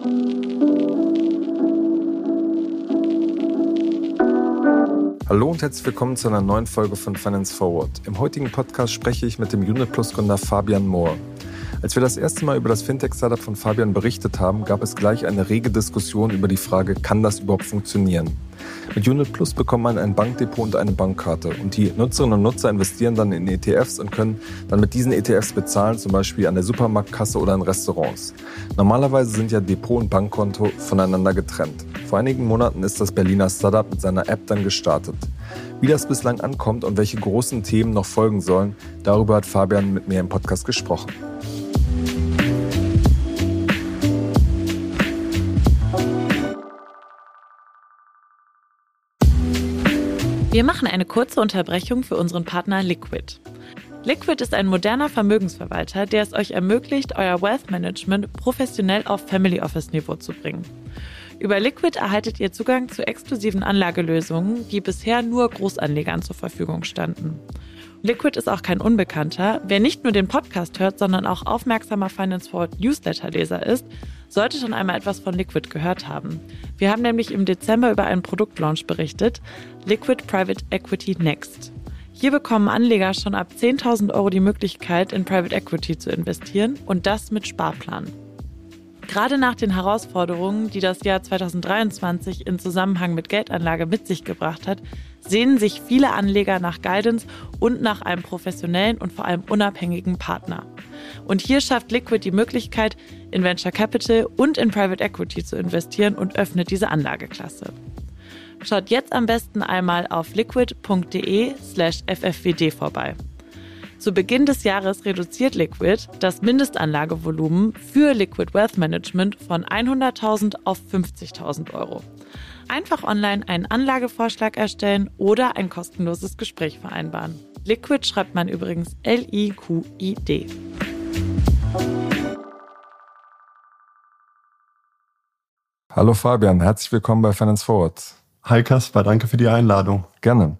Hallo und herzlich willkommen zu einer neuen Folge von Finance Forward. Im heutigen Podcast spreche ich mit dem Unit Plus Gründer Fabian Mohr. Als wir das erste Mal über das Fintech-Startup von Fabian berichtet haben, gab es gleich eine rege Diskussion über die Frage, kann das überhaupt funktionieren? Mit Unit Plus bekommt man ein Bankdepot und eine Bankkarte und die Nutzerinnen und Nutzer investieren dann in ETFs und können dann mit diesen ETFs bezahlen, zum Beispiel an der Supermarktkasse oder in Restaurants. Normalerweise sind ja Depot und Bankkonto voneinander getrennt. Vor einigen Monaten ist das Berliner Startup mit seiner App dann gestartet. Wie das bislang ankommt und welche großen Themen noch folgen sollen, darüber hat Fabian mit mir im Podcast gesprochen. Wir machen eine kurze Unterbrechung für unseren Partner Liquid. Liquid ist ein moderner Vermögensverwalter, der es euch ermöglicht, euer Wealth Management professionell auf Family Office Niveau zu bringen. Über Liquid erhaltet ihr Zugang zu exklusiven Anlagelösungen, die bisher nur Großanlegern zur Verfügung standen. Liquid ist auch kein Unbekannter. Wer nicht nur den Podcast hört, sondern auch aufmerksamer Finance Forward Newsletter-Leser ist, sollte schon einmal etwas von Liquid gehört haben. Wir haben nämlich im Dezember über einen Produktlaunch berichtet, Liquid Private Equity Next. Hier bekommen Anleger schon ab 10.000 Euro die Möglichkeit, in Private Equity zu investieren und das mit Sparplan. Gerade nach den Herausforderungen, die das Jahr 2023 in Zusammenhang mit Geldanlage mit sich gebracht hat, sehnen sich viele Anleger nach Guidance und nach einem professionellen und vor allem unabhängigen Partner. Und hier schafft Liquid die Möglichkeit, in Venture Capital und in Private Equity zu investieren und öffnet diese Anlageklasse. Schaut jetzt am besten einmal auf liquid.de slash ffwd vorbei. Zu Beginn des Jahres reduziert Liquid das Mindestanlagevolumen für Liquid Wealth Management von 100.000 auf 50.000 Euro. Einfach online einen Anlagevorschlag erstellen oder ein kostenloses Gespräch vereinbaren. Liquid schreibt man übrigens L-I-Q-I-D. Hallo Fabian, herzlich willkommen bei Finance Forward. Hi Kaspar, danke für die Einladung. Gerne.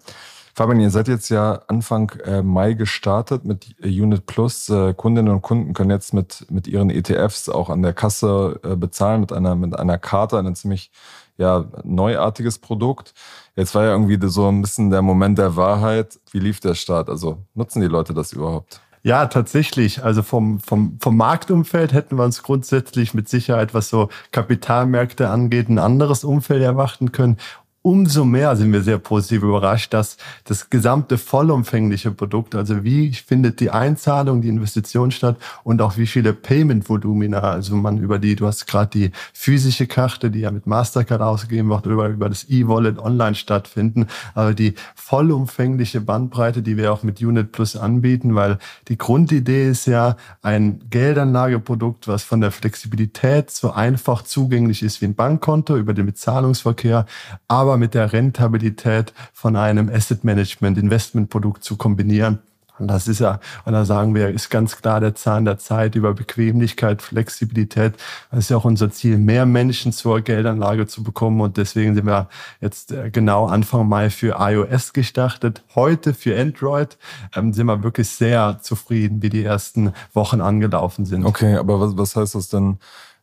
Fabian, ihr seid jetzt ja Anfang äh, Mai gestartet mit Unit Plus. Äh, Kundinnen und Kunden können jetzt mit, mit ihren ETFs auch an der Kasse äh, bezahlen mit einer, mit einer Karte, ein ziemlich ja, neuartiges Produkt. Jetzt war ja irgendwie so ein bisschen der Moment der Wahrheit. Wie lief der Start? Also nutzen die Leute das überhaupt? Ja, tatsächlich. Also vom, vom, vom Marktumfeld hätten wir uns grundsätzlich mit Sicherheit, was so Kapitalmärkte angeht, ein anderes Umfeld erwarten können umso mehr sind wir sehr positiv überrascht, dass das gesamte vollumfängliche Produkt, also wie findet die Einzahlung, die Investition statt und auch wie viele Payment-Volumina, also man über die, du hast gerade die physische Karte, die ja mit Mastercard ausgegeben wird, über, über das E-Wallet online stattfinden, aber die vollumfängliche Bandbreite, die wir auch mit Unit Plus anbieten, weil die Grundidee ist ja ein Geldanlageprodukt, was von der Flexibilität so einfach zugänglich ist wie ein Bankkonto über den Bezahlungsverkehr, aber aber mit der Rentabilität von einem Asset Management Investmentprodukt zu kombinieren. Und das ist ja, und da sagen wir, ist ganz klar der Zahn der Zeit über Bequemlichkeit, Flexibilität. Das ist ja auch unser Ziel, mehr Menschen zur Geldanlage zu bekommen. Und deswegen sind wir jetzt äh, genau Anfang Mai für iOS gestartet. Heute für Android ähm, sind wir wirklich sehr zufrieden, wie die ersten Wochen angelaufen sind. Okay, aber was, was heißt das denn?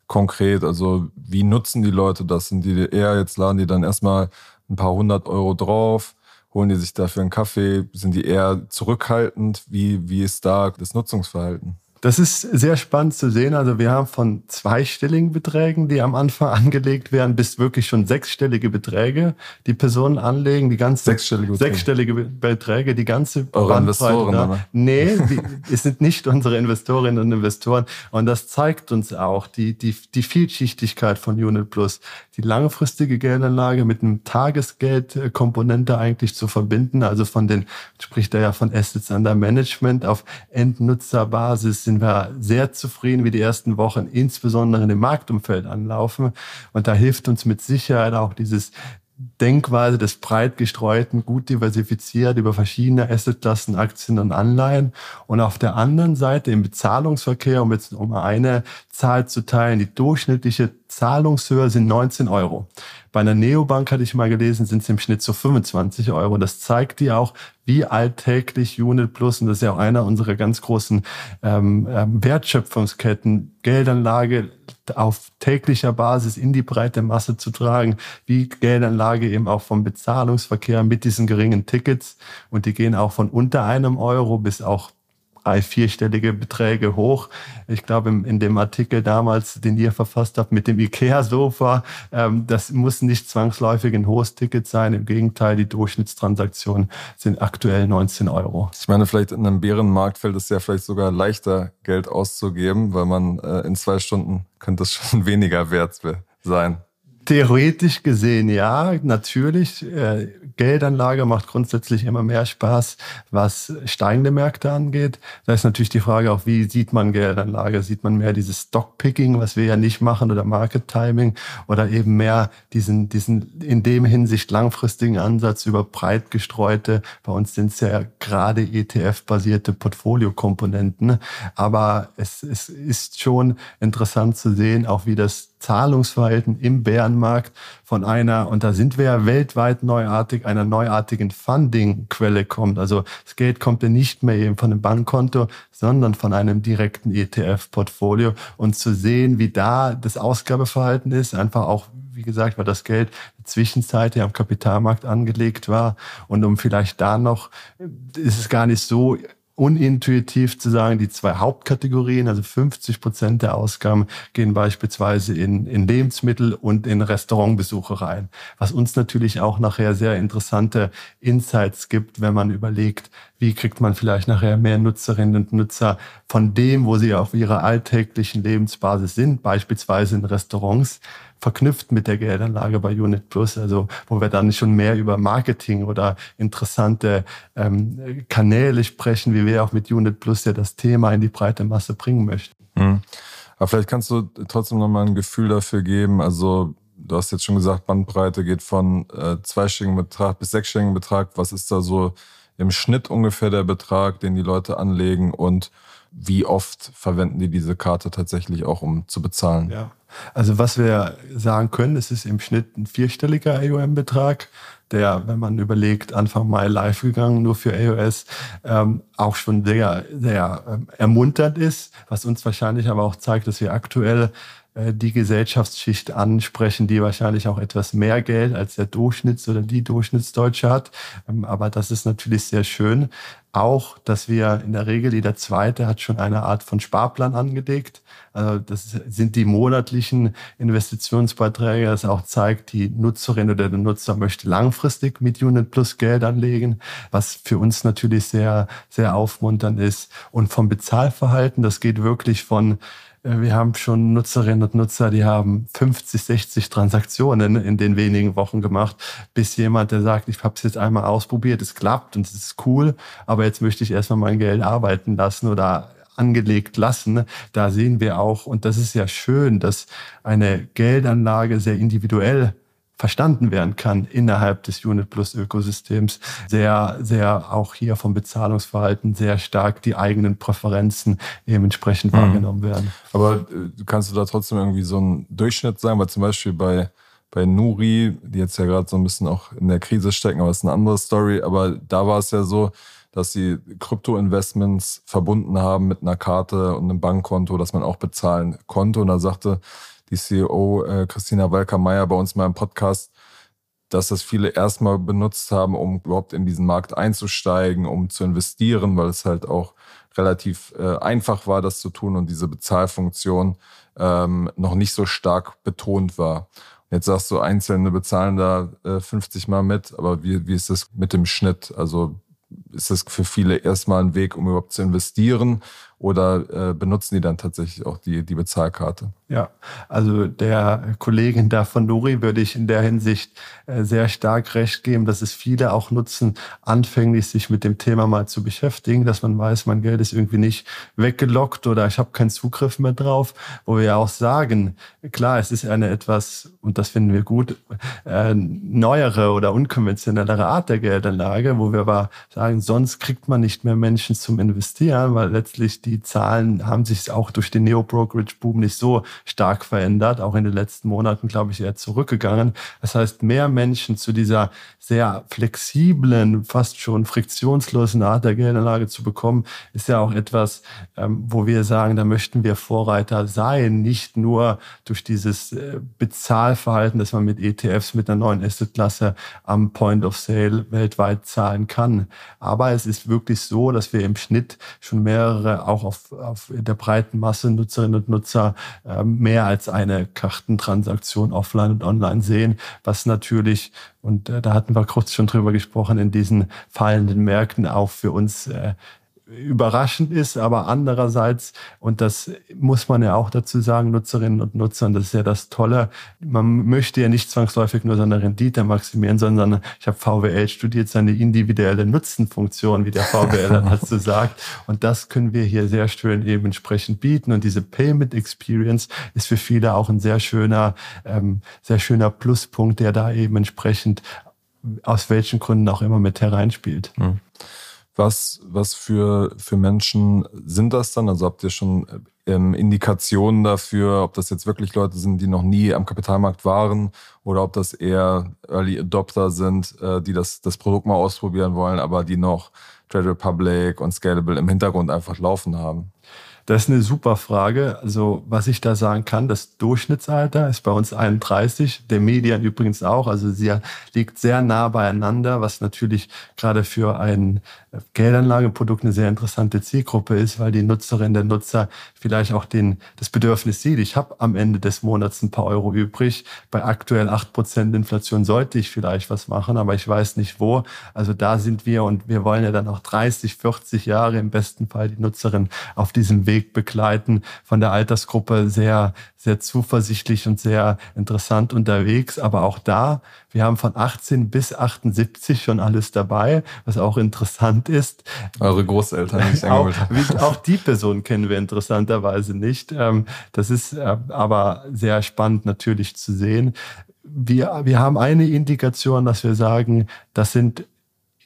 Konkret? Also wie nutzen die Leute das? Sind die eher, jetzt laden die dann erstmal ein paar hundert Euro drauf, holen die sich dafür einen Kaffee? Sind die eher zurückhaltend? Wie, wie ist da das Nutzungsverhalten? Das ist sehr spannend zu sehen. Also wir haben von zweistelligen Beträgen, die am Anfang angelegt werden, bis wirklich schon sechsstellige Beträge, die Personen anlegen, die ganze sechsstellige Beträge, sechsstellige Beträge die ganze Eure Investoren, da. Ne? Nee, die, es sind nicht unsere Investorinnen und Investoren. Und das zeigt uns auch die, die, die Vielschichtigkeit von Unit Plus, die langfristige Geldanlage mit einem Tagesgeldkomponente eigentlich zu verbinden. Also von den, spricht er ja von Assets under Management auf Endnutzerbasis sind wir sehr zufrieden, wie die ersten Wochen insbesondere in dem Marktumfeld anlaufen. Und da hilft uns mit Sicherheit auch dieses Denkweise des breit gestreuten, gut diversifiziert über verschiedene Assetklassen, Aktien und Anleihen. Und auf der anderen Seite im Bezahlungsverkehr, um jetzt um eine Zahl zu teilen, die durchschnittliche Zahlungshöhe sind 19 Euro. Bei einer Neobank hatte ich mal gelesen, sind es im Schnitt so 25 Euro. Das zeigt dir auch, wie alltäglich Unit Plus, und das ist ja auch einer unserer ganz großen ähm, ähm, Wertschöpfungsketten, Geldanlage auf täglicher Basis in die breite Masse zu tragen, wie Geldanlage eben auch vom Bezahlungsverkehr mit diesen geringen Tickets. Und die gehen auch von unter einem Euro bis auch drei, vierstellige Beträge hoch. Ich glaube, in dem Artikel damals, den ihr verfasst habt mit dem IKEA-Sofa, ähm, das muss nicht zwangsläufig ein hohes Ticket sein. Im Gegenteil, die Durchschnittstransaktionen sind aktuell 19 Euro. Ich meine, vielleicht in einem Bärenmarkt fällt es ja vielleicht sogar leichter, Geld auszugeben, weil man äh, in zwei Stunden könnte es schon weniger wert sein. Theoretisch gesehen ja, natürlich. Äh, Geldanlage macht grundsätzlich immer mehr Spaß, was steigende Märkte angeht. Da ist natürlich die Frage auch, wie sieht man Geldanlage? Sieht man mehr dieses Stockpicking, was wir ja nicht machen, oder Market Timing, oder eben mehr diesen, diesen in dem Hinsicht langfristigen Ansatz über breit gestreute, bei uns sind es ja gerade ETF-basierte Portfoliokomponenten. Aber es, es ist schon interessant zu sehen, auch wie das Zahlungsverhalten im Bärenmarkt von einer, und da sind wir ja weltweit neuartig, einer neuartigen Funding-Quelle kommt. Also das Geld kommt ja nicht mehr eben von einem Bankkonto, sondern von einem direkten ETF-Portfolio. Und zu sehen, wie da das Ausgabeverhalten ist, einfach auch, wie gesagt, weil das Geld zwischenzeitlich am Kapitalmarkt angelegt war. Und um vielleicht da noch, ist es gar nicht so unintuitiv zu sagen, die zwei Hauptkategorien, also 50 Prozent der Ausgaben gehen beispielsweise in, in Lebensmittel und in Restaurantbesuche rein. Was uns natürlich auch nachher sehr interessante Insights gibt, wenn man überlegt, wie kriegt man vielleicht nachher mehr Nutzerinnen und Nutzer von dem, wo sie auf ihrer alltäglichen Lebensbasis sind, beispielsweise in Restaurants, verknüpft mit der Geldanlage bei Unit Plus, also wo wir dann schon mehr über Marketing oder interessante ähm, Kanäle sprechen, wie wir auch mit Unit Plus ja das Thema in die breite Masse bringen möchten. Mhm. Aber vielleicht kannst du trotzdem noch mal ein Gefühl dafür geben, also du hast jetzt schon gesagt, Bandbreite geht von äh, zweistelligen Betrag bis sechsstelligen Betrag. Was ist da so im Schnitt ungefähr der Betrag, den die Leute anlegen und wie oft verwenden die diese Karte tatsächlich auch, um zu bezahlen? Ja. Also was wir sagen können, es ist im Schnitt ein vierstelliger AUM-Betrag, der, wenn man überlegt, Anfang Mai live gegangen, nur für AOS, ähm, auch schon sehr, sehr ähm, ermunternd ist, was uns wahrscheinlich aber auch zeigt, dass wir aktuell die Gesellschaftsschicht ansprechen, die wahrscheinlich auch etwas mehr Geld als der Durchschnitts- oder die Durchschnittsdeutsche hat. Ähm, aber das ist natürlich sehr schön. Auch, dass wir in der Regel, jeder Zweite hat schon eine Art von Sparplan angelegt. Also das sind die monatlichen Investitionsbeiträge, das auch zeigt, die Nutzerin oder der Nutzer möchte langfristig mit Unit Plus Geld anlegen, was für uns natürlich sehr, sehr aufmunternd ist. Und vom Bezahlverhalten, das geht wirklich von äh, wir haben schon Nutzerinnen und Nutzer, die haben 50, 60 Transaktionen in den wenigen Wochen gemacht, bis jemand, der sagt, ich habe es jetzt einmal ausprobiert, es klappt und es ist cool, aber jetzt möchte ich erstmal mein Geld arbeiten lassen oder angelegt lassen. Da sehen wir auch, und das ist ja schön, dass eine Geldanlage sehr individuell verstanden werden kann innerhalb des Unit Plus Ökosystems. Sehr, sehr auch hier vom Bezahlungsverhalten sehr stark die eigenen Präferenzen eben entsprechend mhm. wahrgenommen werden. Aber äh, kannst du da trotzdem irgendwie so einen Durchschnitt sagen? Weil zum Beispiel bei, bei Nuri, die jetzt ja gerade so ein bisschen auch in der Krise stecken, aber das ist eine andere Story. Aber da war es ja so, dass sie Krypto-Investments verbunden haben mit einer Karte und einem Bankkonto, dass man auch bezahlen konnte. Und da sagte die CEO äh, Christina Walker-Meyer bei uns mal im Podcast, dass das viele erstmal benutzt haben, um überhaupt in diesen Markt einzusteigen, um zu investieren, weil es halt auch relativ äh, einfach war, das zu tun und diese Bezahlfunktion ähm, noch nicht so stark betont war. Jetzt sagst du, Einzelne bezahlen da äh, 50 Mal mit, aber wie, wie ist das mit dem Schnitt? Also ist das für viele erstmal ein Weg, um überhaupt zu investieren? Oder äh, benutzen die dann tatsächlich auch die, die Bezahlkarte? Ja, also der Kollegin da von Nuri würde ich in der Hinsicht äh, sehr stark recht geben, dass es viele auch nutzen, anfänglich sich mit dem Thema mal zu beschäftigen, dass man weiß, mein Geld ist irgendwie nicht weggelockt oder ich habe keinen Zugriff mehr drauf, wo wir ja auch sagen, klar, es ist eine etwas, und das finden wir gut, äh, neuere oder unkonventionellere Art der Geldanlage, wo wir aber sagen, sonst kriegt man nicht mehr Menschen zum Investieren, weil letztlich die Zahlen haben sich auch durch den Neo-Brokerage-Boom nicht so stark verändert, auch in den letzten Monaten, glaube ich, eher zurückgegangen. Das heißt, mehr Menschen zu dieser sehr flexiblen, fast schon friktionslosen Art der Geldanlage zu bekommen, ist ja auch etwas, ähm, wo wir sagen, da möchten wir Vorreiter sein, nicht nur durch dieses äh, Bezahlverhalten, dass man mit ETFs, mit einer neuen Assetklasse am Point of Sale weltweit zahlen kann. Aber es ist wirklich so, dass wir im Schnitt schon mehrere, auch auf, auf der breiten Masse Nutzerinnen und Nutzer, äh, mehr als eine Kartentransaktion offline und online sehen, was natürlich, und äh, da hatten wir kurz schon drüber gesprochen, in diesen fallenden Märkten auch für uns äh, überraschend ist, aber andererseits, und das muss man ja auch dazu sagen, Nutzerinnen und Nutzern, das ist ja das Tolle, man möchte ja nicht zwangsläufig nur seine Rendite maximieren, sondern ich habe VWL studiert, seine individuelle Nutzenfunktion, wie der VWL dazu sagt. Und das können wir hier sehr schön eben entsprechend bieten. Und diese Payment Experience ist für viele auch ein sehr schöner, ähm, sehr schöner Pluspunkt, der da eben entsprechend aus welchen Gründen auch immer mit hereinspielt. Mhm. Was, was für, für Menschen sind das dann? Also habt ihr schon ähm, Indikationen dafür, ob das jetzt wirklich Leute sind, die noch nie am Kapitalmarkt waren oder ob das eher Early Adopter sind, äh, die das, das Produkt mal ausprobieren wollen, aber die noch Trade Republic und Scalable im Hintergrund einfach laufen haben? Das ist eine super Frage. Also was ich da sagen kann, das Durchschnittsalter ist bei uns 31, der Medien übrigens auch. Also sie liegt sehr nah beieinander, was natürlich gerade für ein Geldanlageprodukt eine sehr interessante Zielgruppe ist, weil die Nutzerin, der Nutzer vielleicht auch den, das Bedürfnis sieht, ich habe am Ende des Monats ein paar Euro übrig. Bei aktuell acht Prozent Inflation sollte ich vielleicht was machen, aber ich weiß nicht wo. Also da sind wir und wir wollen ja dann auch 30, 40 Jahre im besten Fall die Nutzerin auf diesem Weg Weg begleiten, von der Altersgruppe sehr, sehr zuversichtlich und sehr interessant unterwegs. Aber auch da, wir haben von 18 bis 78 schon alles dabei, was auch interessant ist. Eure Großeltern nicht auch, auch die Person kennen wir interessanterweise nicht. Ähm, das ist äh, aber sehr spannend natürlich zu sehen. Wir, wir haben eine Indikation, dass wir sagen, das sind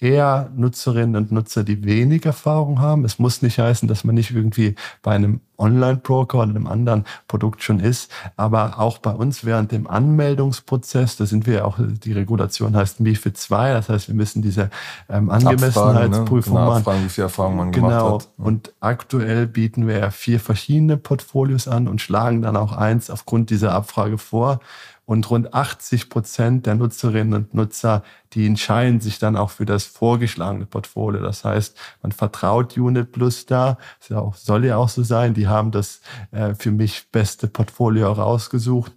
eher Nutzerinnen und Nutzer, die wenig Erfahrung haben. Es muss nicht heißen, dass man nicht irgendwie bei einem Online-Broker oder einem anderen Produkt schon ist, aber auch bei uns während dem Anmeldungsprozess, da sind wir auch, die Regulation heißt MIFID 2, das heißt, wir müssen diese ähm, Angemessenheitsprüfung ne? genau, machen. wie viel Erfahrung man genau. gemacht hat. Und aktuell bieten wir ja vier verschiedene Portfolios an und schlagen dann auch eins aufgrund dieser Abfrage vor. Und rund 80 Prozent der Nutzerinnen und Nutzer, die entscheiden sich dann auch für das vorgeschlagene Portfolio. Das heißt, man vertraut Unit Plus da. Soll ja auch so sein. Die haben das äh, für mich beste Portfolio rausgesucht.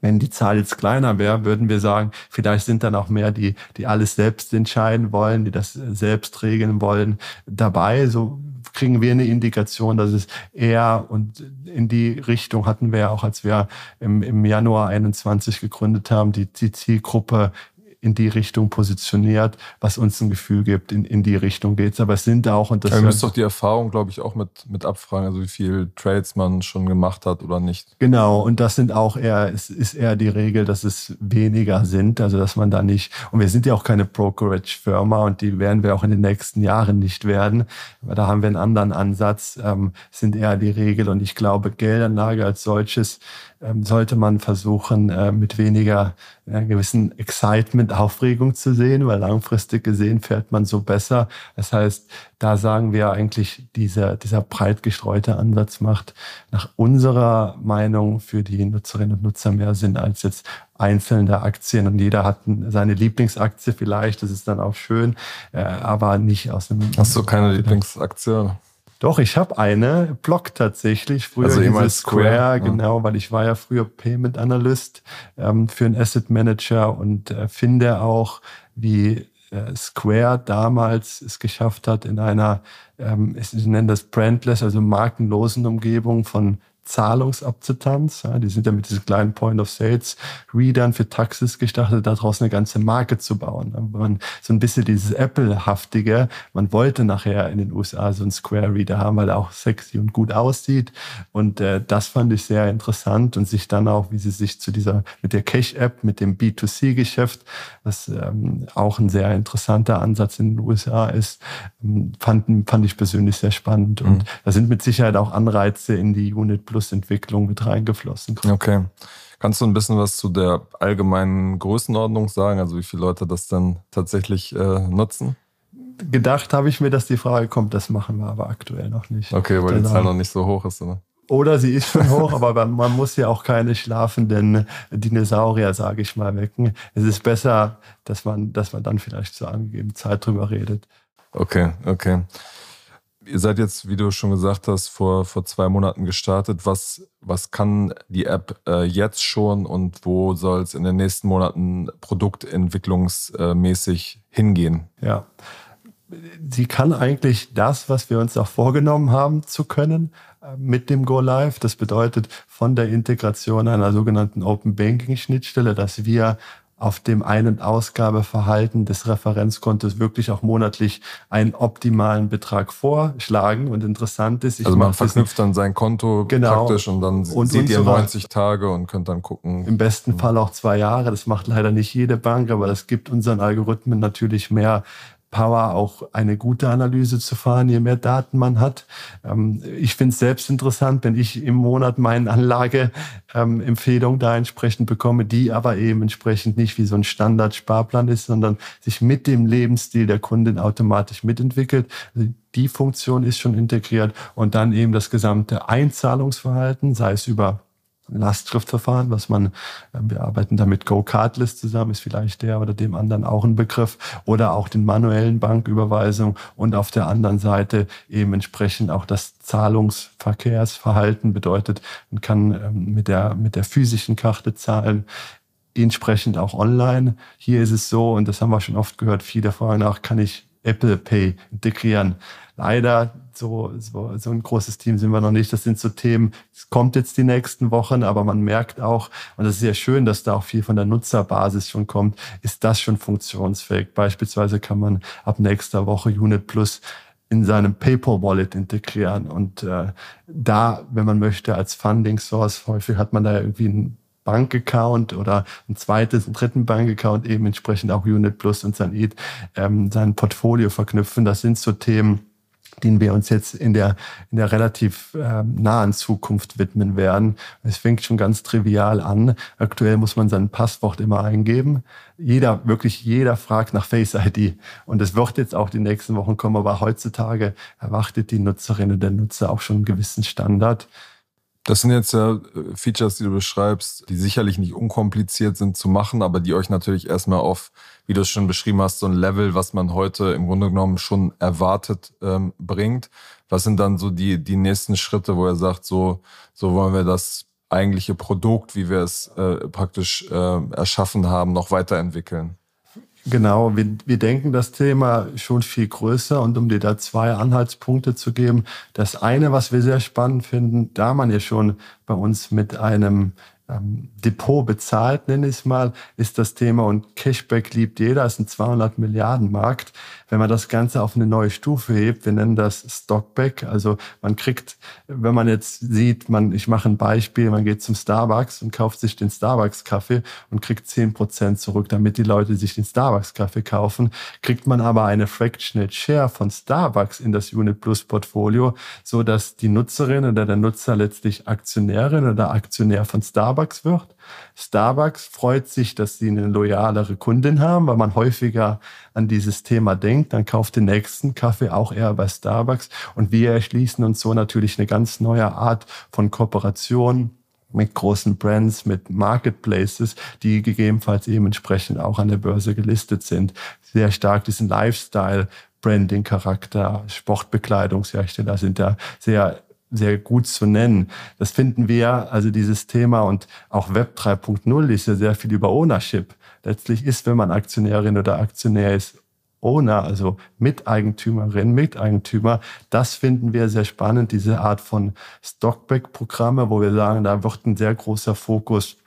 Wenn die Zahl jetzt kleiner wäre, würden wir sagen, vielleicht sind dann auch mehr, die, die alles selbst entscheiden wollen, die das selbst regeln wollen, dabei. So kriegen wir eine Indikation, dass es eher und in die Richtung hatten wir ja auch, als wir im, im Januar 21 gegründet haben, die, die Zielgruppe in die Richtung positioniert, was uns ein Gefühl gibt, in, in die Richtung geht's. Aber es sind auch und das. Ja, ihr müsst doch die Erfahrung, glaube ich, auch mit, mit abfragen, also wie viel Trades man schon gemacht hat oder nicht. Genau, und das sind auch eher, es ist eher die Regel, dass es weniger sind, also dass man da nicht, und wir sind ja auch keine Brokerage-Firma und die werden wir auch in den nächsten Jahren nicht werden. Aber da haben wir einen anderen Ansatz, ähm, sind eher die Regel und ich glaube, Geldanlage als solches sollte man versuchen, äh, mit weniger gewissen Excitement, Aufregung zu sehen, weil langfristig gesehen fährt man so besser. Das heißt, da sagen wir eigentlich, dieser, dieser breit gestreute Ansatz macht nach unserer Meinung für die Nutzerinnen und Nutzer mehr Sinn als jetzt einzelne Aktien und jeder hat seine Lieblingsaktie vielleicht, das ist dann auch schön, äh, aber nicht aus dem... Hast du keine Lieblingsaktie? Doch, ich habe eine Block tatsächlich. Früher also dieses Square, Square, genau, weil ich war ja früher Payment Analyst ähm, für einen Asset Manager und äh, finde auch, wie äh, Square damals es geschafft hat, in einer, ähm, ich nenne das brandless, also markenlosen Umgebung von Zahlungsakzeptanz. Ja, die sind ja mit diesen kleinen Point-of-Sales-Readern für Taxis gestartet, daraus eine ganze Marke zu bauen. Aber man, so ein bisschen dieses Apple-haftige, man wollte nachher in den USA so einen Square-Reader haben, weil er auch sexy und gut aussieht. Und äh, das fand ich sehr interessant und sich dann auch, wie sie sich zu dieser, mit der Cash-App, mit dem B2C-Geschäft, was ähm, auch ein sehr interessanter Ansatz in den USA ist, ähm, fand, fand ich persönlich sehr spannend. Und mhm. da sind mit Sicherheit auch Anreize in die Unit Plus Plus Entwicklung mit reingeflossen. Okay. Kannst du ein bisschen was zu der allgemeinen Größenordnung sagen? Also wie viele Leute das dann tatsächlich äh, nutzen? Gedacht habe ich mir, dass die Frage kommt, das machen wir aber aktuell noch nicht. Okay, weil genau. die Zahl noch nicht so hoch ist, oder? Oder sie ist schon hoch, aber man muss ja auch keine schlafenden Dinosaurier, sage ich mal, wecken. Es ist besser, dass man, dass man dann vielleicht zur angegebenen Zeit drüber redet. Okay, okay. Ihr seid jetzt, wie du schon gesagt hast, vor, vor zwei Monaten gestartet. Was, was kann die App äh, jetzt schon und wo soll es in den nächsten Monaten produktentwicklungsmäßig hingehen? Ja, sie kann eigentlich das, was wir uns auch vorgenommen haben zu können, mit dem Go Live. Das bedeutet von der Integration einer sogenannten Open Banking Schnittstelle, dass wir auf dem Ein- und Ausgabeverhalten des Referenzkontos wirklich auch monatlich einen optimalen Betrag vorschlagen. Und interessant ist, also man verknüpft dann sein Konto genau. praktisch und dann und seht ihr 90 Tage und könnt dann gucken. Im besten mhm. Fall auch zwei Jahre. Das macht leider nicht jede Bank, aber das gibt unseren Algorithmen natürlich mehr Power, auch eine gute Analyse zu fahren, je mehr Daten man hat. Ähm, ich finde es selbst interessant, wenn ich im Monat meine Anlageempfehlung da entsprechend bekomme, die aber eben entsprechend nicht wie so ein Standard-Sparplan ist, sondern sich mit dem Lebensstil der Kundin automatisch mitentwickelt. Also die Funktion ist schon integriert und dann eben das gesamte Einzahlungsverhalten, sei es über Lastschriftverfahren, was man, äh, wir arbeiten da mit Go-Cardless zusammen, ist vielleicht der oder dem anderen auch ein Begriff, oder auch den manuellen Banküberweisung und auf der anderen Seite eben entsprechend auch das Zahlungsverkehrsverhalten bedeutet, man kann ähm, mit der, mit der physischen Karte zahlen, entsprechend auch online. Hier ist es so, und das haben wir schon oft gehört, viele fragen nach, kann ich Apple Pay integrieren? Leider so, so, so ein großes Team sind wir noch nicht. Das sind so Themen, es kommt jetzt die nächsten Wochen, aber man merkt auch, und das ist sehr schön, dass da auch viel von der Nutzerbasis schon kommt, ist das schon funktionsfähig. Beispielsweise kann man ab nächster Woche Unit Plus in seinem PayPal Wallet integrieren und äh, da, wenn man möchte, als Funding Source, häufig hat man da irgendwie einen Bankaccount oder ein zweites, einen dritten Bankaccount eben entsprechend auch Unit Plus und sein, ähm, sein Portfolio verknüpfen. Das sind so Themen, denen wir uns jetzt in der, in der relativ äh, nahen Zukunft widmen werden. Es fängt schon ganz trivial an. Aktuell muss man sein Passwort immer eingeben. Jeder, wirklich jeder fragt nach Face ID. Und es wird jetzt auch die nächsten Wochen kommen, aber heutzutage erwartet die Nutzerin und der Nutzer auch schon einen gewissen Standard. Das sind jetzt ja äh, Features, die du beschreibst, die sicherlich nicht unkompliziert sind zu machen, aber die euch natürlich erstmal auf, wie du es schon beschrieben hast, so ein Level, was man heute im Grunde genommen schon erwartet, ähm, bringt. Was sind dann so die, die nächsten Schritte, wo er sagt, so, so wollen wir das eigentliche Produkt, wie wir es äh, praktisch äh, erschaffen haben, noch weiterentwickeln? Genau, wir, wir denken das Thema schon viel größer und um dir da zwei Anhaltspunkte zu geben. Das eine, was wir sehr spannend finden, da man ja schon bei uns mit einem Depot bezahlt, nenne ich es mal, ist das Thema. Und Cashback liebt jeder, ist ein 200 Milliarden Markt. Wenn man das Ganze auf eine neue Stufe hebt, wir nennen das Stockback, also man kriegt, wenn man jetzt sieht, man, ich mache ein Beispiel, man geht zum Starbucks und kauft sich den Starbucks Kaffee und kriegt 10 Prozent zurück, damit die Leute sich den Starbucks Kaffee kaufen, kriegt man aber eine Fractional Share von Starbucks in das Unit Plus Portfolio, so dass die Nutzerin oder der Nutzer letztlich Aktionärin oder Aktionär von Starbucks wird Starbucks freut sich, dass sie eine loyalere Kundin haben, weil man häufiger an dieses Thema denkt. Dann kauft den nächsten Kaffee auch eher bei Starbucks. Und wir erschließen uns so natürlich eine ganz neue Art von Kooperation mit großen Brands, mit Marketplaces, die gegebenenfalls eben entsprechend auch an der Börse gelistet sind. Sehr stark diesen Lifestyle Branding-Charakter, Sportbekleidungshersteller sind da sehr sehr gut zu nennen. Das finden wir, also dieses Thema und auch Web 3.0 ist ja sehr viel über Ownership. Letztlich ist, wenn man Aktionärin oder Aktionär ist, Owner, also Miteigentümerin, Miteigentümer, das finden wir sehr spannend, diese Art von Stockback-Programme, wo wir sagen, da wird ein sehr großer Fokus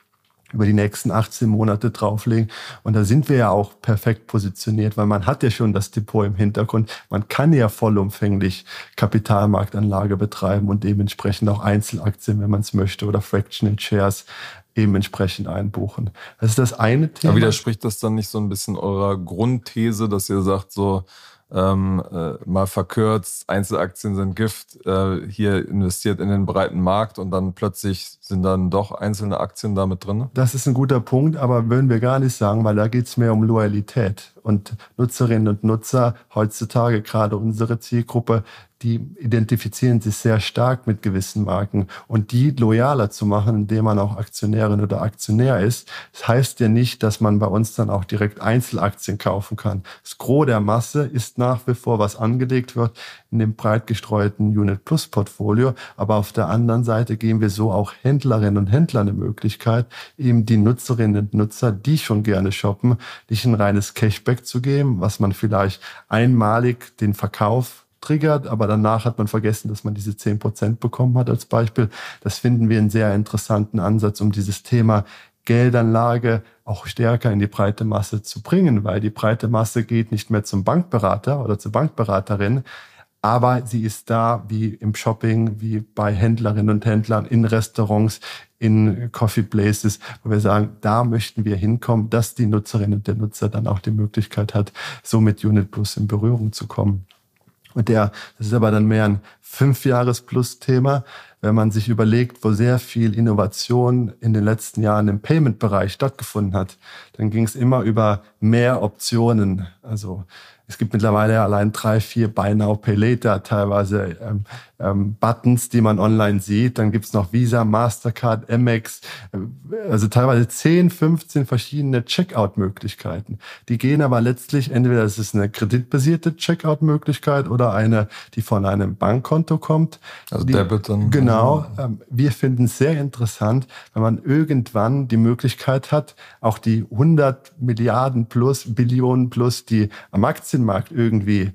über die nächsten 18 Monate drauflegen. Und da sind wir ja auch perfekt positioniert, weil man hat ja schon das Depot im Hintergrund. Man kann ja vollumfänglich Kapitalmarktanlage betreiben und dementsprechend auch Einzelaktien, wenn man es möchte, oder Fractional Shares eben entsprechend einbuchen. Das ist das eine Thema. Aber widerspricht das dann nicht so ein bisschen eurer Grundthese, dass ihr sagt, so, ähm, äh, mal verkürzt, Einzelaktien sind Gift, äh, hier investiert in den breiten Markt und dann plötzlich sind dann doch einzelne Aktien damit drin? Das ist ein guter Punkt, aber würden wir gar nicht sagen, weil da geht es mehr um Loyalität. Und Nutzerinnen und Nutzer, heutzutage gerade unsere Zielgruppe, die identifizieren sich sehr stark mit gewissen Marken und die loyaler zu machen, indem man auch Aktionärin oder Aktionär ist. Das heißt ja nicht, dass man bei uns dann auch direkt Einzelaktien kaufen kann. Das Gros der Masse ist nach wie vor, was angelegt wird in dem breit gestreuten Unit Plus Portfolio. Aber auf der anderen Seite geben wir so auch Händlerinnen und Händlern eine Möglichkeit, eben die Nutzerinnen und Nutzer, die schon gerne shoppen, nicht ein reines Cashback zu geben, was man vielleicht einmalig den Verkauf triggert, aber danach hat man vergessen, dass man diese zehn Prozent bekommen hat als Beispiel. Das finden wir einen sehr interessanten Ansatz, um dieses Thema Geldanlage auch stärker in die breite Masse zu bringen, weil die breite Masse geht nicht mehr zum Bankberater oder zur Bankberaterin, aber sie ist da wie im Shopping, wie bei Händlerinnen und Händlern, in Restaurants, in Coffee Places, wo wir sagen, da möchten wir hinkommen, dass die Nutzerinnen und der Nutzer dann auch die Möglichkeit hat, so mit Unit Plus in Berührung zu kommen. Und der, das ist aber dann mehr ein Fünfjahres-Plus-Thema, wenn man sich überlegt, wo sehr viel Innovation in den letzten Jahren im Payment-Bereich stattgefunden hat, dann ging es immer über mehr Optionen. Also es gibt mittlerweile allein drei, vier Buy Now, Pay Later, teilweise ähm, ähm, Buttons, die man online sieht. Dann gibt's noch Visa, Mastercard, Amex, äh, also teilweise 10, 15 verschiedene Checkout-Möglichkeiten. Die gehen aber letztlich, entweder es ist eine kreditbasierte Checkout-Möglichkeit oder eine, die von einem Bankkonto kommt. Also die, Debit dann. Genau. Ähm, wir finden es sehr interessant, wenn man irgendwann die Möglichkeit hat, auch die 100 Milliarden plus, Billionen plus, die am Aktienmarkt irgendwie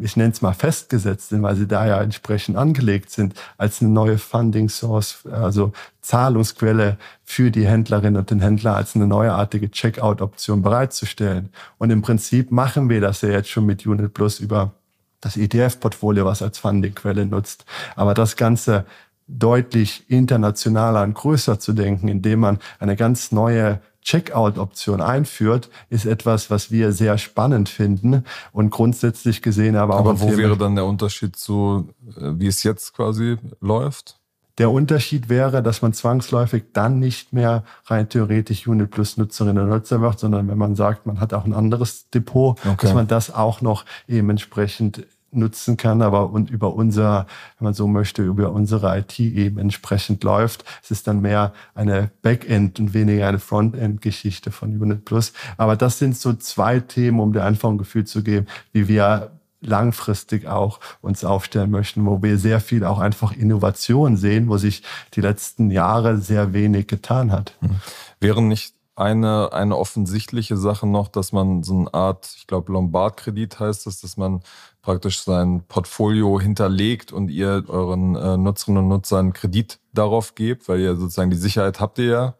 ich nenne es mal festgesetzt sind, weil sie da ja entsprechend angelegt sind, als eine neue Funding Source, also Zahlungsquelle für die Händlerinnen und den Händler als eine neuartige Checkout-Option bereitzustellen. Und im Prinzip machen wir das ja jetzt schon mit Unit Plus über das ETF-Portfolio, was als Fundingquelle nutzt. Aber das Ganze deutlich internationaler und größer zu denken, indem man eine ganz neue Checkout-Option einführt, ist etwas, was wir sehr spannend finden und grundsätzlich gesehen aber auch. Aber wo wäre dann der Unterschied zu, äh, wie es jetzt quasi läuft? Der Unterschied wäre, dass man zwangsläufig dann nicht mehr rein theoretisch Unit Plus Nutzerinnen und Nutzer wird, sondern wenn man sagt, man hat auch ein anderes Depot, okay. dass man das auch noch eben entsprechend nutzen kann, aber und über unser, wenn man so möchte, über unsere IT eben entsprechend läuft. Es ist dann mehr eine Backend und weniger eine Frontend-Geschichte von Unit Plus. Aber das sind so zwei Themen, um dir einfach ein Gefühl zu geben, wie wir langfristig auch uns aufstellen möchten, wo wir sehr viel auch einfach Innovation sehen, wo sich die letzten Jahre sehr wenig getan hat. Hm. Wären nicht eine, eine offensichtliche Sache noch, dass man so eine Art, ich glaube, Lombard-Kredit heißt es, dass man praktisch sein Portfolio hinterlegt und ihr euren äh, Nutzerinnen und Nutzern Kredit darauf gebt, weil ihr sozusagen die Sicherheit habt ihr ja.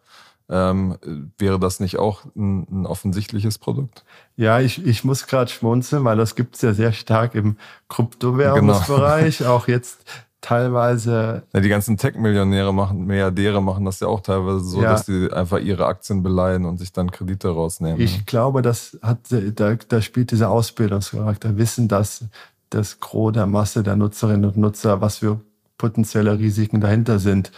Ähm, wäre das nicht auch ein, ein offensichtliches Produkt? Ja, ich, ich muss gerade schmunzeln, weil das gibt es ja sehr stark im Kryptowährungsbereich. Genau. Auch jetzt teilweise. Ja, die ganzen Tech-Millionäre machen, Milliardäre machen das ja auch teilweise so, ja. dass sie einfach ihre Aktien beleihen und sich dann Kredite rausnehmen. Ich ne? glaube, das hat, da, da spielt dieser Ausbildungscharakter, wissen, dass das Gros der Masse der Nutzerinnen und Nutzer, was für potenzielle Risiken dahinter sind.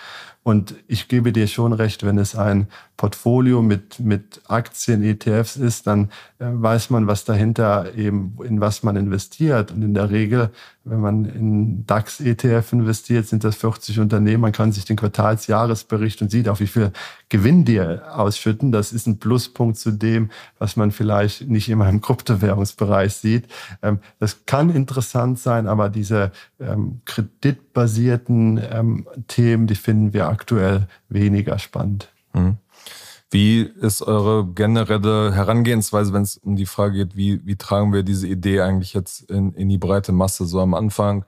Und ich gebe dir schon recht, wenn es ein Portfolio mit, mit Aktien, ETFs ist, dann äh, weiß man, was dahinter eben, in was man investiert. Und in der Regel, wenn man in DAX-ETF investiert, sind das 40 Unternehmen. Man kann sich den Quartalsjahresbericht und sieht auch, wie viel Gewinn die ausschütten. Das ist ein Pluspunkt zu dem, was man vielleicht nicht immer im Kryptowährungsbereich sieht. Ähm, das kann interessant sein, aber diese ähm, kreditbasierten ähm, Themen, die finden wir aktuell weniger spannend. Mhm. Wie ist eure generelle Herangehensweise, wenn es um die Frage geht, wie, wie tragen wir diese Idee eigentlich jetzt in, in die breite Masse? So am Anfang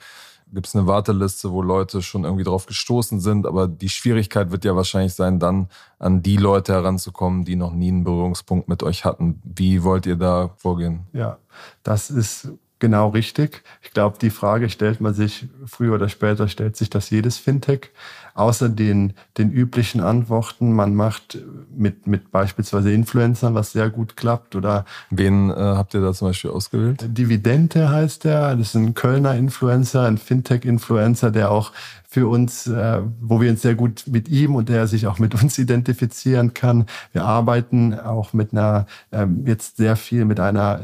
gibt es eine Warteliste, wo Leute schon irgendwie drauf gestoßen sind, aber die Schwierigkeit wird ja wahrscheinlich sein, dann an die Leute heranzukommen, die noch nie einen Berührungspunkt mit euch hatten. Wie wollt ihr da vorgehen? Ja, das ist genau richtig. Ich glaube, die Frage stellt man sich früher oder später, stellt sich das jedes Fintech. Außer den, den üblichen Antworten, man macht mit, mit beispielsweise Influencern, was sehr gut klappt. Oder Wen äh, habt ihr da zum Beispiel ausgewählt? Dividende heißt der. Das ist ein Kölner Influencer, ein Fintech-Influencer, der auch für uns, äh, wo wir uns sehr gut mit ihm und der sich auch mit uns identifizieren kann. Wir arbeiten auch mit einer, ähm, jetzt sehr viel mit einer,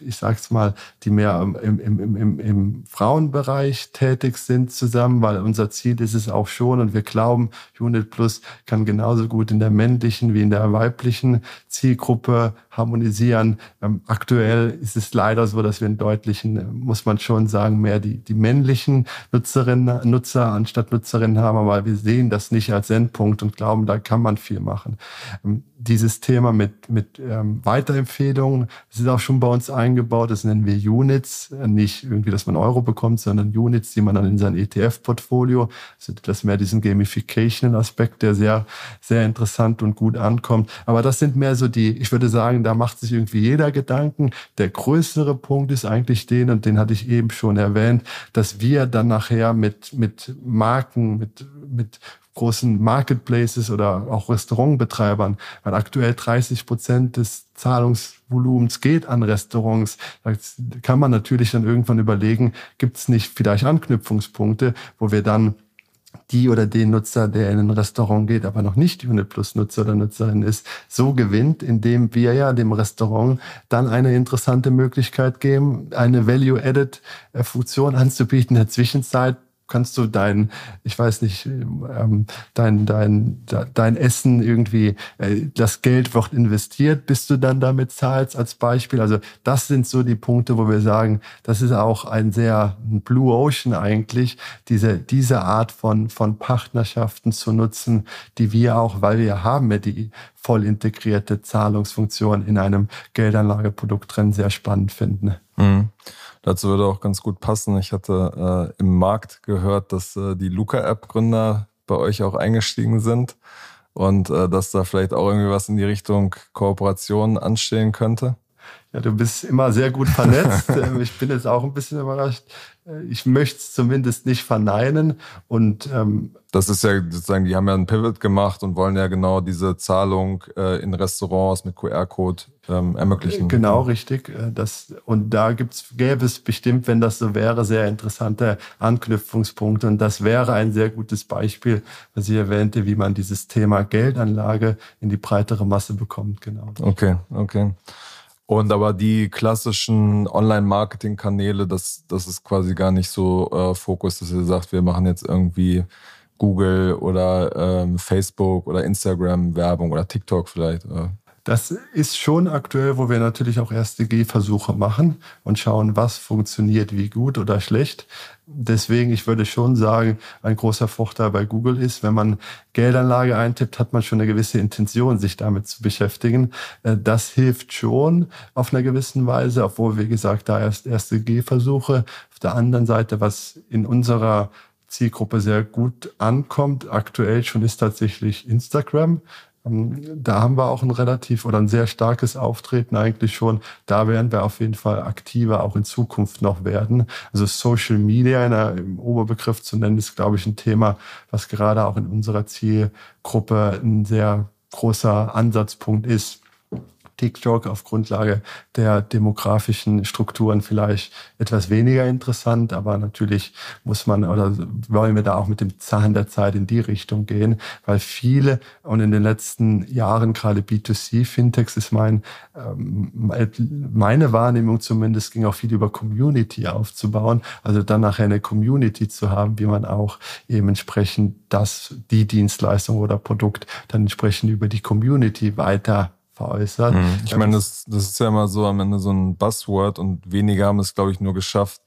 ich sag's mal, die mehr im, im, im, im Frauenbereich tätig sind zusammen, weil unser Ziel ist es auch schon und wir glauben, Unit Plus kann genauso gut in der männlichen wie in der weiblichen Zielgruppe harmonisieren. Ähm, aktuell ist es leider so, dass wir einen deutlichen, muss man schon sagen, mehr die, die männlichen Nutzerinnen, Nutzer anstatt Nutzerinnen haben, aber wir sehen das nicht als Endpunkt und glauben, da kann man viel machen. Ähm, dieses Thema mit, mit ähm, Weiterempfehlungen, das ist auch schon bei uns eingebaut, das nennen wir Units, nicht irgendwie, dass man Euro bekommt, sondern Units, die man dann in sein ETF-Portfolio, also das mehr diesen Gamification-Aspekt, der sehr, sehr interessant und gut ankommt. Aber das sind mehr so die, ich würde sagen, da macht sich irgendwie jeder Gedanken. Der größere Punkt ist eigentlich den, und den hatte ich eben schon erwähnt, dass wir dann nachher mit, mit Marken, mit, mit großen Marketplaces oder auch Restaurantbetreibern, weil aktuell 30 Prozent des Zahlungsvolumens geht an Restaurants. Da kann man natürlich dann irgendwann überlegen, gibt es nicht vielleicht Anknüpfungspunkte, wo wir dann die oder den Nutzer, der in ein Restaurant geht, aber noch nicht Unit Plus Nutzer oder Nutzerin ist, so gewinnt, indem wir ja dem Restaurant dann eine interessante Möglichkeit geben, eine Value-Added-Funktion anzubieten in der Zwischenzeit, kannst du dein, ich weiß nicht, ähm, dein, dein, dein Essen irgendwie, äh, das Geld wird investiert, bis du dann damit zahlst als Beispiel. Also das sind so die Punkte, wo wir sagen, das ist auch ein sehr Blue Ocean eigentlich, diese, diese Art von, von Partnerschaften zu nutzen, die wir auch, weil wir haben ja die voll integrierte Zahlungsfunktion in einem Geldanlageprodukt drin, sehr spannend finden. Mhm. Dazu würde auch ganz gut passen. Ich hatte äh, im Markt gehört, dass äh, die Luca-App-Gründer bei euch auch eingestiegen sind und äh, dass da vielleicht auch irgendwie was in die Richtung Kooperation anstehen könnte. Ja, du bist immer sehr gut vernetzt. Ähm, ich bin jetzt auch ein bisschen überrascht. Äh, ich möchte es zumindest nicht verneinen. Und ähm, das ist ja sozusagen, die haben ja einen Pivot gemacht und wollen ja genau diese Zahlung äh, in Restaurants mit QR-Code ähm, ermöglichen. Genau, richtig. Äh, das, und da gibt's, gäbe es bestimmt, wenn das so wäre, sehr interessante Anknüpfungspunkte. Und das wäre ein sehr gutes Beispiel, was ich erwähnte, wie man dieses Thema Geldanlage in die breitere Masse bekommt. Genau. Okay, okay. Und aber die klassischen Online-Marketing-Kanäle, das, das ist quasi gar nicht so äh, Fokus, dass ihr sagt, wir machen jetzt irgendwie Google oder ähm, Facebook oder Instagram Werbung oder TikTok vielleicht. Oder? Das ist schon aktuell, wo wir natürlich auch erste Gehversuche machen und schauen, was funktioniert wie gut oder schlecht. Deswegen, ich würde schon sagen, ein großer Vorteil bei Google ist, wenn man Geldanlage eintippt, hat man schon eine gewisse Intention, sich damit zu beschäftigen. Äh, das hilft schon auf einer gewissen Weise, obwohl, wie gesagt, da erst erste Gehversuche. Auf der anderen Seite, was in unserer Zielgruppe sehr gut ankommt, aktuell schon ist tatsächlich Instagram. Ähm, da haben wir auch ein relativ oder ein sehr starkes Auftreten eigentlich schon. Da werden wir auf jeden Fall aktiver auch in Zukunft noch werden. Also Social Media der, im Oberbegriff zu nennen, ist, glaube ich, ein Thema, was gerade auch in unserer Zielgruppe ein sehr großer Ansatzpunkt ist. TikTok auf Grundlage der demografischen Strukturen vielleicht etwas weniger interessant, aber natürlich muss man oder wollen wir da auch mit dem Zahn der Zeit in die Richtung gehen, weil viele und in den letzten Jahren gerade B2C-Fintechs ist mein, ähm, meine Wahrnehmung zumindest ging auch viel über Community aufzubauen, also dann nachher eine Community zu haben, wie man auch eben entsprechend das, die Dienstleistung oder Produkt dann entsprechend über die Community weiter veräußert. Mhm. Ich meine, das, das ist ja immer so am Ende so ein Buzzword und wenige haben es, glaube ich, nur geschafft,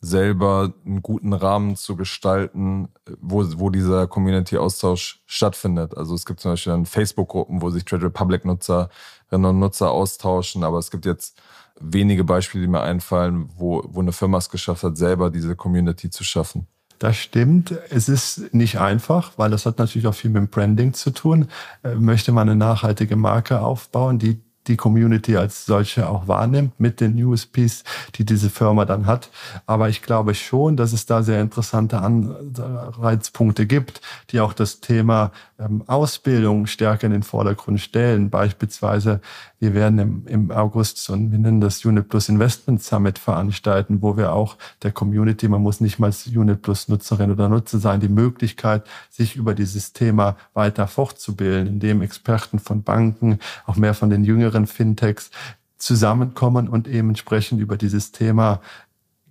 selber einen guten Rahmen zu gestalten, wo, wo dieser Community-Austausch stattfindet. Also es gibt zum Beispiel dann Facebook-Gruppen, wo sich Trade Republic-Nutzerinnen und Nutzer austauschen, aber es gibt jetzt wenige Beispiele, die mir einfallen, wo, wo eine Firma es geschafft hat, selber diese Community zu schaffen. Das stimmt. Es ist nicht einfach, weil das hat natürlich auch viel mit dem Branding zu tun. Äh, möchte man eine nachhaltige Marke aufbauen, die die Community als solche auch wahrnimmt mit den USPs, die diese Firma dann hat. Aber ich glaube schon, dass es da sehr interessante Anreizpunkte gibt, die auch das Thema ähm, Ausbildung stärker in den Vordergrund stellen. Beispielsweise, wir werden im, im August so ein, wir nennen das Unit Plus Investment Summit veranstalten, wo wir auch der Community, man muss nicht mal Unit Plus Nutzerin oder Nutzer sein, die Möglichkeit, sich über dieses Thema weiter fortzubilden, indem Experten von Banken, auch mehr von den jüngeren mehreren Fintechs zusammenkommen und eben entsprechend über dieses Thema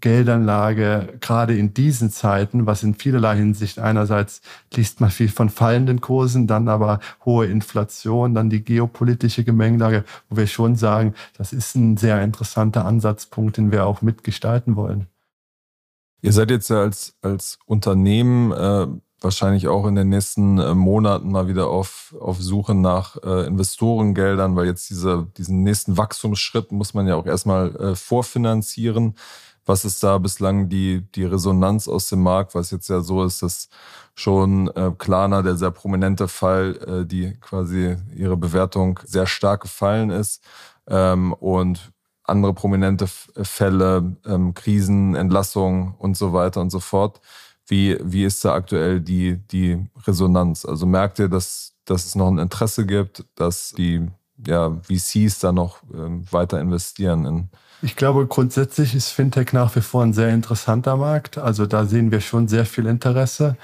Geldanlage, gerade in diesen Zeiten, was in vielerlei Hinsicht einerseits liest man viel von fallenden Kursen, dann aber hohe Inflation, dann die geopolitische Gemengelage, wo wir schon sagen, das ist ein sehr interessanter Ansatzpunkt, den wir auch mitgestalten wollen. Ihr seid jetzt ja als, als Unternehmen äh, wahrscheinlich auch in den nächsten äh, Monaten mal wieder auf, auf Suche nach äh, Investorengeldern, weil jetzt diese, diesen nächsten Wachstumsschritt muss man ja auch erstmal äh, vorfinanzieren. Was ist da bislang die, die Resonanz aus dem Markt? Was jetzt ja so ist, dass schon äh, Klarna, der sehr prominente Fall, äh, die quasi ihre Bewertung sehr stark gefallen ist ähm, und andere prominente Fälle, ähm, Krisen, Entlassungen und so weiter und so fort. Wie, wie ist da aktuell die, die Resonanz? Also merkt ihr, dass, dass es noch ein Interesse gibt, dass die ja, VCs da noch ähm, weiter investieren in ich glaube, grundsätzlich ist Fintech nach wie vor ein sehr interessanter Markt. Also da sehen wir schon sehr viel Interesse.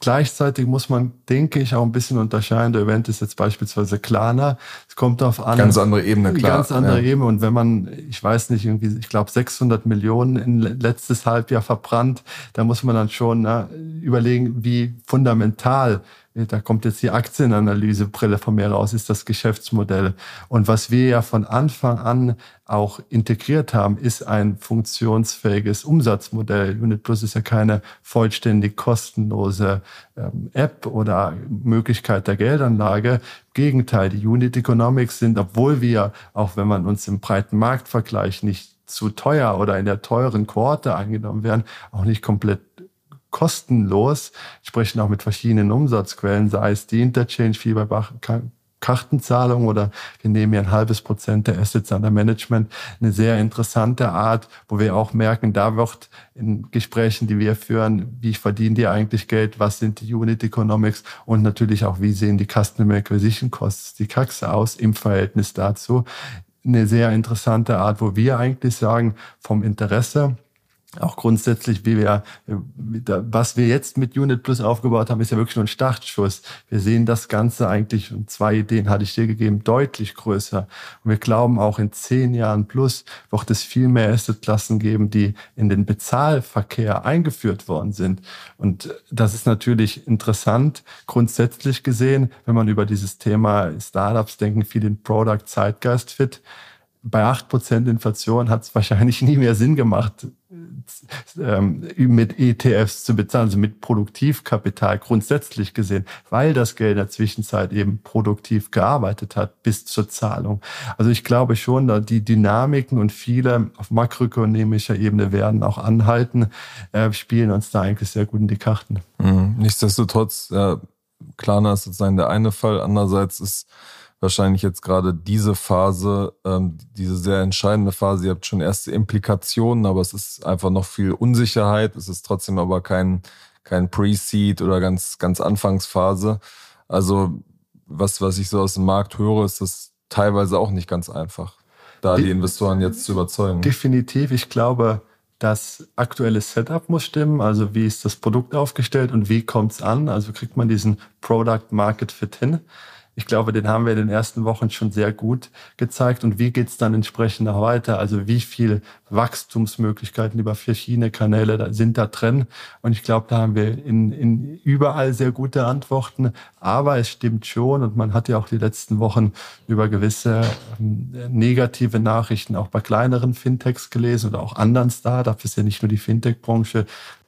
Gleichzeitig muss man, denke ich, auch ein bisschen unterscheiden. Der Event ist jetzt beispielsweise Klarna. Es kommt darauf an. Ganz andere Ebene, klar. Ganz andere ja. Ebene. Und wenn man, ich weiß nicht, irgendwie, ich glaube, 600 Millionen in letztes Halbjahr verbrannt, da muss man dann schon na, überlegen, wie fundamental da kommt jetzt die Aktienanalysebrille von mir raus, ist das Geschäftsmodell. Und was wir ja von Anfang an auch integriert haben, ist ein funktionsfähiges Umsatzmodell. Unit Plus ist ja keine vollständig kostenlose ähm, App oder Möglichkeit der Geldanlage. Im Gegenteil, die Unit Economics sind, obwohl wir, auch wenn man uns im breiten Marktvergleich nicht zu teuer oder in der teuren Kohorte eingenommen werden, auch nicht komplett kostenlos, sprechen auch mit verschiedenen Umsatzquellen, sei es die Interchange-Fee bei Kartenzahlung oder wir nehmen ja ein halbes Prozent der Assets under Management. Eine sehr interessante Art, wo wir auch merken, da wird in Gesprächen, die wir führen, wie verdienen die eigentlich Geld, was sind die Unit Economics und natürlich auch, wie sehen die Customer Acquisition Costs, die CACs aus im Verhältnis dazu. Eine sehr interessante Art, wo wir eigentlich sagen, vom Interesse auch grundsätzlich, wie wir, was wir jetzt mit Unit Plus aufgebaut haben, ist ja wirklich nur ein Startschuss. Wir sehen das Ganze eigentlich, und zwei Ideen hatte ich dir gegeben, deutlich größer. Und wir glauben auch in zehn Jahren plus wird es viel mehr Assetklassen geben, die in den Bezahlverkehr eingeführt worden sind. Und das ist natürlich interessant, grundsätzlich gesehen, wenn man über dieses Thema Startups denken, viel in Product Zeitgeist fit bei acht Prozent Inflation hat es wahrscheinlich nie mehr Sinn gemacht, ähm, mit ETFs zu bezahlen, also mit Produktivkapital grundsätzlich gesehen, weil das Geld in der Zwischenzeit eben produktiv gearbeitet hat bis zur Zahlung. Also ich glaube schon, da die Dynamiken und viele auf makroökonomischer Ebene werden auch anhalten, äh, spielen uns da eigentlich sehr gut in die Karten. Mhm. Nichtsdestotrotz, ja, Klarna ist sozusagen der eine Fall. Andererseits ist wahrscheinlich jetzt gerade diese Phase, ähm, diese sehr entscheidende Phase. Ihr habt schon erste Implikationen, aber es ist einfach noch viel Unsicherheit. Es ist trotzdem aber kein, kein Pre-Seed oder ganz, ganz Anfangsphase. Also was, was ich so aus dem Markt höre, ist das teilweise auch nicht ganz einfach, da die Investoren jetzt zu überzeugen. Definitiv. Ich glaube, das aktuelle Setup muss stimmen, also wie ist das Produkt aufgestellt und wie kommt es an, also kriegt man diesen Product Market Fit hin ich glaube, den haben wir in den ersten Wochen schon sehr gut gezeigt. Und wie geht's dann entsprechend noch weiter? Also wie viel Wachstumsmöglichkeiten über verschiedene Kanäle sind da drin? Und ich glaube, da haben wir in, in überall sehr gute Antworten. Aber es stimmt schon, und man hat ja auch die letzten Wochen über gewisse ähm, negative Nachrichten auch bei kleineren Fintechs gelesen oder auch anderen Startups. ist ja nicht nur die Fintech-Branche.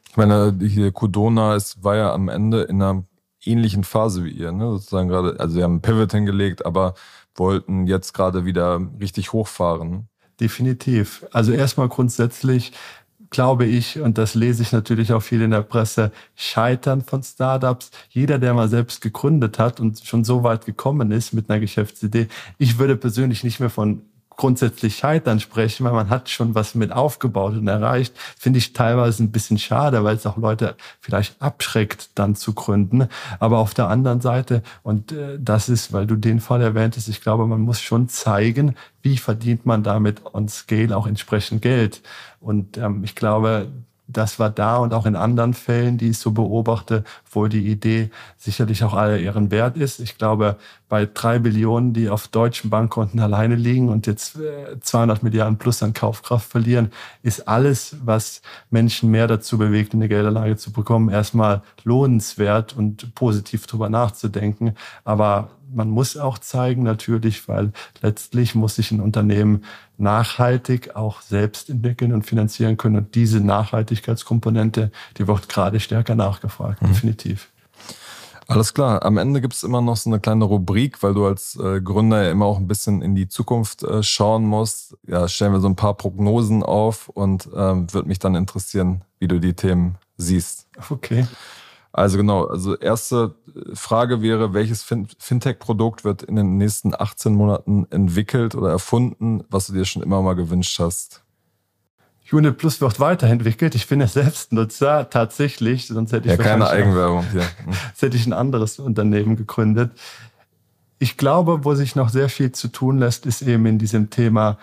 Ich meine, hier Codona war ja am Ende in einer ähnlichen Phase wie ihr, ne? Sozusagen gerade, also sie haben einen Pivot hingelegt, aber wollten jetzt gerade wieder richtig hochfahren. Definitiv. Also erstmal grundsätzlich glaube ich, und das lese ich natürlich auch viel in der Presse, Scheitern von Startups. Jeder, der mal selbst gegründet hat und schon so weit gekommen ist mit einer Geschäftsidee, ich würde persönlich nicht mehr von grundsätzlich Scheitern sprechen, weil man hat schon was mit aufgebaut und erreicht, finde ich teilweise ein bisschen schade, weil es auch Leute vielleicht abschreckt, dann zu gründen. Aber auf der anderen Seite, und äh, das ist, weil du den Fall erwähntest, ich glaube, man muss schon zeigen, wie verdient man damit on Scale auch entsprechend Geld. Und ähm, ich glaube, das war da und auch in anderen Fällen, die ich so beobachte, wo die Idee sicherlich auch alle ihren Wert ist. Ich glaube, bei drei Billionen, die auf deutschen Bankkonten alleine liegen und jetzt 200 äh, Milliarden plus an Kaufkraft verlieren, ist alles, was Menschen mehr dazu bewegt, eine Geldanlage zu bekommen, erstmal lohnenswert und positiv drüber nachzudenken. Aber man muss auch zeigen natürlich, weil letztlich muss sich ein Unternehmen nachhaltig auch selbst entwickeln und finanzieren können. Und diese Nachhaltigkeitskomponente, die wird gerade stärker nachgefragt, mhm. definitiv. Alles klar. Am Ende gibt es immer noch so eine kleine Rubrik, weil du als äh, Gründer ja immer auch ein bisschen in die Zukunft äh, schauen musst. Ja, stellen wir so ein paar Prognosen auf und ähm, würde mich dann interessieren, wie du die Themen siehst. Okay. Also genau, also erste Frage wäre, welches Fintech-Produkt wird in den nächsten 18 Monaten entwickelt oder erfunden, was du dir schon immer mal gewünscht hast? Unit Plus wird weiterentwickelt. Ich bin ja selbst Nutzer, tatsächlich, sonst hätte ich ja keine Eigenwerbung hier. sonst hätte ich ein anderes Unternehmen gegründet. Ich glaube, wo sich noch sehr viel zu tun lässt, ist eben in diesem Thema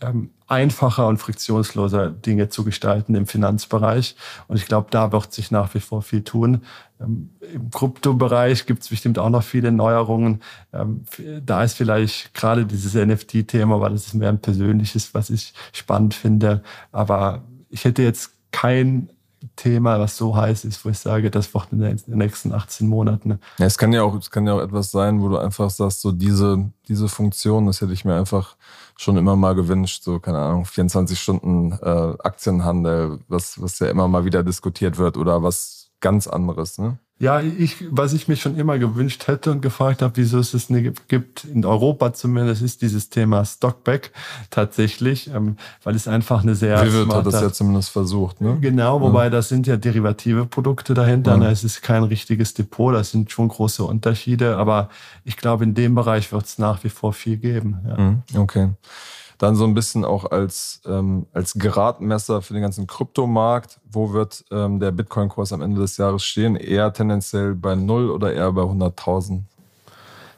ähm, einfacher und friktionsloser Dinge zu gestalten im Finanzbereich. Und ich glaube, da wird sich nach wie vor viel tun. Ähm, Im Kryptobereich gibt es bestimmt auch noch viele Neuerungen. Ähm, da ist vielleicht gerade dieses NFT-Thema, weil das ist mehr ein persönliches, was ich spannend finde. Aber ich hätte jetzt kein Thema, was so heiß ist, wo ich sage, das wird in den nächsten 18 Monaten. Ja, es kann ja auch, es kann ja auch etwas sein, wo du einfach sagst, so diese, diese Funktion, das hätte ich mir einfach schon immer mal gewünscht, so, keine Ahnung, 24 Stunden äh, Aktienhandel, was, was ja immer mal wieder diskutiert wird oder was ganz anderes, ne? Ja, ich, was ich mir schon immer gewünscht hätte und gefragt habe, wieso es es nicht gibt, in Europa zumindest, ist dieses Thema Stockback tatsächlich, ähm, weil es einfach eine sehr. Vivid hat das ja zumindest versucht, ne? Genau, wobei ja. das sind ja derivative Produkte dahinter. Ja. Ne? Es ist kein richtiges Depot, das sind schon große Unterschiede, aber ich glaube, in dem Bereich wird es nach wie vor viel geben. Ja. Mhm, okay dann so ein bisschen auch als, ähm, als Gradmesser für den ganzen Kryptomarkt. Wo wird ähm, der Bitcoin-Kurs am Ende des Jahres stehen? Eher tendenziell bei null oder eher bei 100.000?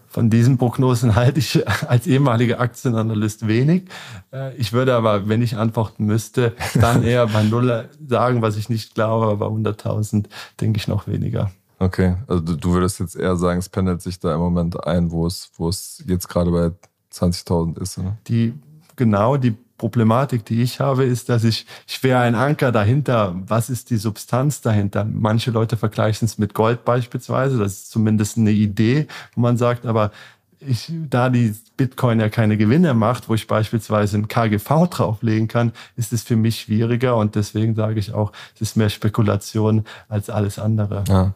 Von diesen Prognosen halte ich als ehemaliger Aktienanalyst wenig. Äh, ich würde aber, wenn ich antworten müsste, dann eher bei Null sagen, was ich nicht glaube, aber bei 100.000 denke ich noch weniger. Okay, also du würdest jetzt eher sagen, es pendelt sich da im Moment ein, wo es, wo es jetzt gerade bei 20.000 ist. Oder? Die genau die Problematik, die ich habe, ist, dass ich, ich wäre ein Anker dahinter. Was ist die Substanz dahinter? Manche Leute vergleichen es mit Gold beispielsweise. Das ist zumindest eine Idee, wo man sagt, aber ich, da die Bitcoin ja keine Gewinne macht, wo ich beispielsweise ein KGV drauflegen kann, ist es für mich schwieriger und deswegen sage ich auch, es ist mehr Spekulation als alles andere. Ja.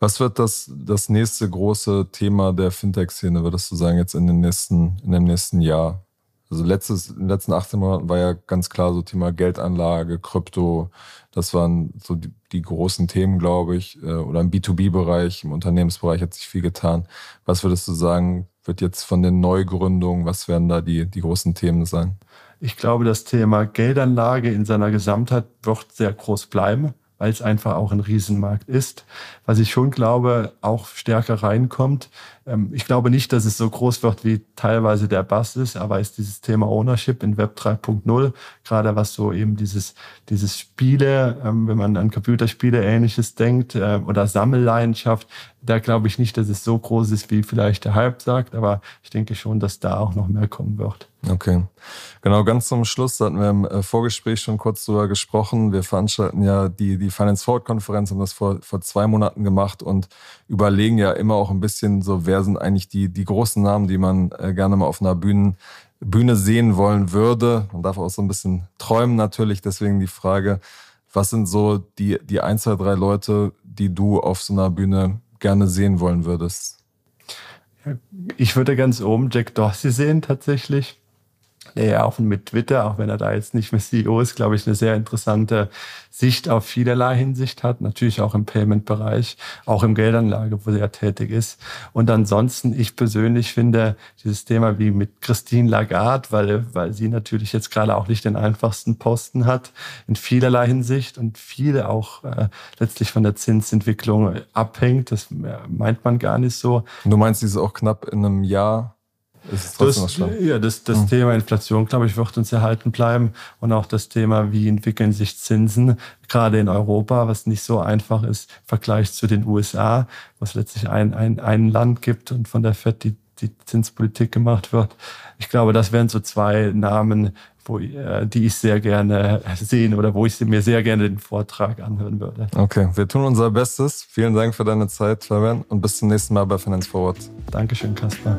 Was wird das, das nächste große Thema der Fintech-Szene, würdest du sagen, jetzt in, den nächsten, in dem nächsten Jahr? Also letztes, in den letzten 18 Monaten war ja ganz klar so Thema Geldanlage, Krypto. Das waren so die, die großen Themen, glaube ich. Äh, oder im B2B-Bereich, im Unternehmensbereich hat sich viel getan. Was würdest du sagen, wird jetzt von den Neugründungen, was werden da die, die großen Themen sein? Ich glaube, das Thema Geldanlage in seiner Gesamtheit wird sehr groß bleiben weil es einfach auch ein Riesenmarkt ist. Was ich schon glaube, auch stärker reinkommt. Ähm, ich glaube nicht, dass es so groß wird, wie teilweise der Bass ist, aber ist dieses Thema Ownership in Web 3.0, gerade was so eben dieses, dieses Spiele, ähm, wenn man an Computerspiele ähnliches denkt, äh, oder Sammelleidenschaft, da glaube ich nicht, dass es so groß ist, wie vielleicht der Hype sagt, aber ich denke schon, dass da auch noch mehr kommen wird. Okay. Genau, ganz zum Schluss da hatten wir im äh, Vorgespräch schon kurz drüber gesprochen. Wir veranstalten ja die, die Finance Forward Konferenz, haben das vor, vor zwei Monaten gemacht und überlegen ja immer auch ein bisschen so, wer sind eigentlich die, die großen Namen, die man äh, gerne mal auf einer Bühne, Bühne sehen wollen würde. Man darf auch so ein bisschen träumen natürlich. Deswegen die Frage, was sind so die, die ein, zwei, drei Leute, die du auf so einer Bühne gerne sehen wollen würdest? Ich würde ganz oben Jack Dorsey sehen tatsächlich auch mit Twitter, auch wenn er da jetzt nicht mehr CEO ist, glaube ich, eine sehr interessante Sicht auf vielerlei Hinsicht hat. Natürlich auch im Payment-Bereich, auch im Geldanlage, wo er tätig ist. Und ansonsten, ich persönlich finde dieses Thema wie mit Christine Lagarde, weil, weil sie natürlich jetzt gerade auch nicht den einfachsten Posten hat, in vielerlei Hinsicht und viele auch äh, letztlich von der Zinsentwicklung abhängt. Das meint man gar nicht so. Du meinst, sie ist auch knapp in einem Jahr das, ja, das, das mhm. Thema Inflation, glaube ich, wird uns erhalten bleiben. Und auch das Thema, wie entwickeln sich Zinsen, gerade in Europa, was nicht so einfach ist im Vergleich zu den USA, wo es letztlich ein, ein, ein Land gibt und von der FED die, die Zinspolitik gemacht wird. Ich glaube, das wären so zwei Namen, wo, äh, die ich sehr gerne sehen oder wo ich mir sehr gerne den Vortrag anhören würde. Okay, wir tun unser Bestes. Vielen Dank für deine Zeit, Fabian, und bis zum nächsten Mal bei Finance Forward. Dankeschön, Kaspar.